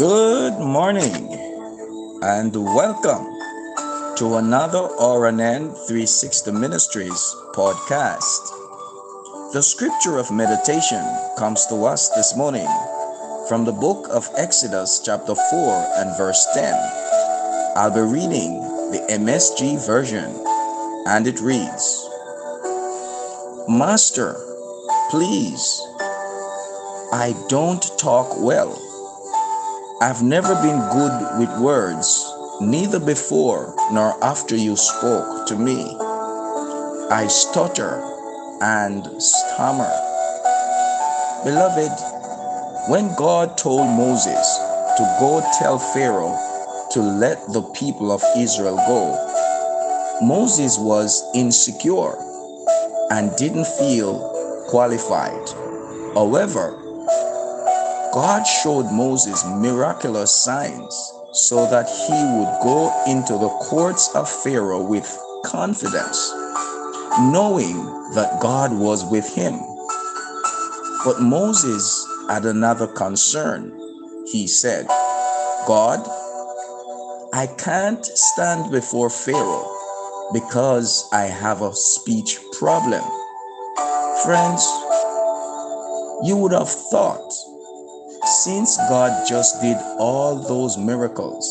Good morning and welcome to another RNN 360 Ministries podcast. The scripture of meditation comes to us this morning from the book of Exodus, chapter 4 and verse 10. I'll be reading the MSG version and it reads Master, please, I don't talk well I've never been good with words, neither before nor after you spoke to me. I stutter and stammer. Beloved, when God told Moses to go tell Pharaoh to let the people of Israel go, Moses was insecure and didn't feel qualified. However, God showed Moses miraculous signs so that he would go into the courts of Pharaoh with confidence, knowing that God was with him. But Moses had another concern. He said, God, I can't stand before Pharaoh because I have a speech problem. Friends, you would have thought since God just did all those miracles,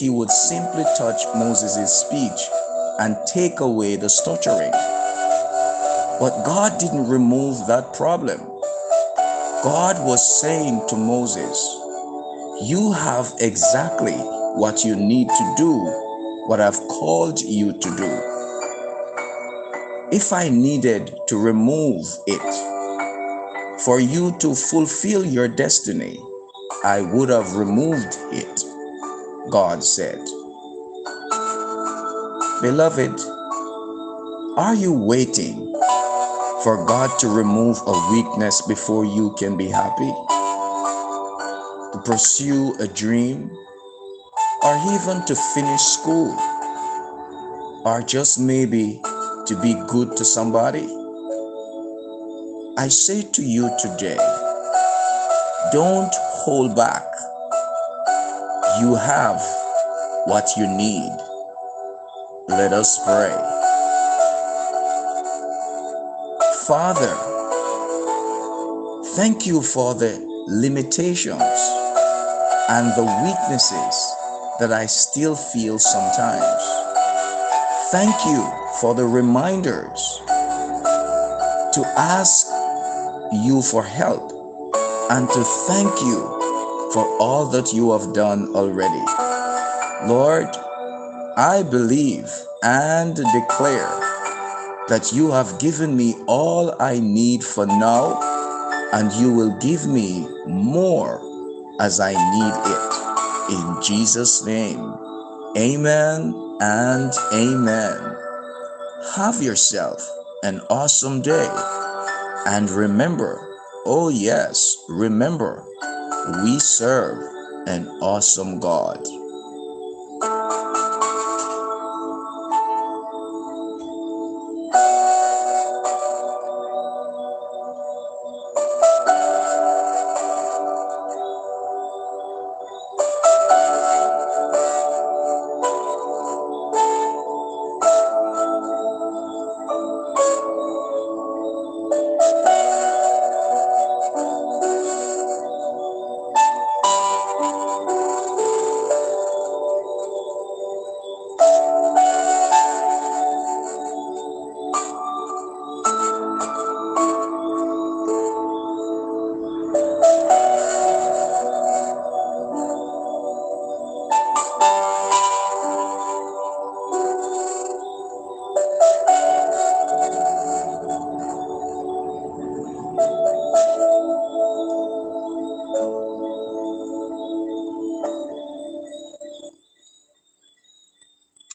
he would simply touch Moses' speech and take away the stuttering. But God didn't remove that problem. God was saying to Moses, You have exactly what you need to do, what I've called you to do. If I needed to remove it, for you to fulfill your destiny, I would have removed it, God said. Beloved, are you waiting for God to remove a weakness before you can be happy? To pursue a dream? Or even to finish school? Or just maybe to be good to somebody? I say to you today, don't hold back. You have what you need. Let us pray. Father, thank you for the limitations and the weaknesses that I still feel sometimes. Thank you for the reminders to ask you for help and to thank you for all that you have done already. Lord, I believe and declare that you have given me all I need for now, and you will give me more as I need it. In Jesus' name, amen and amen. Have yourself an awesome day. And remember, oh yes, remember, we serve an awesome God.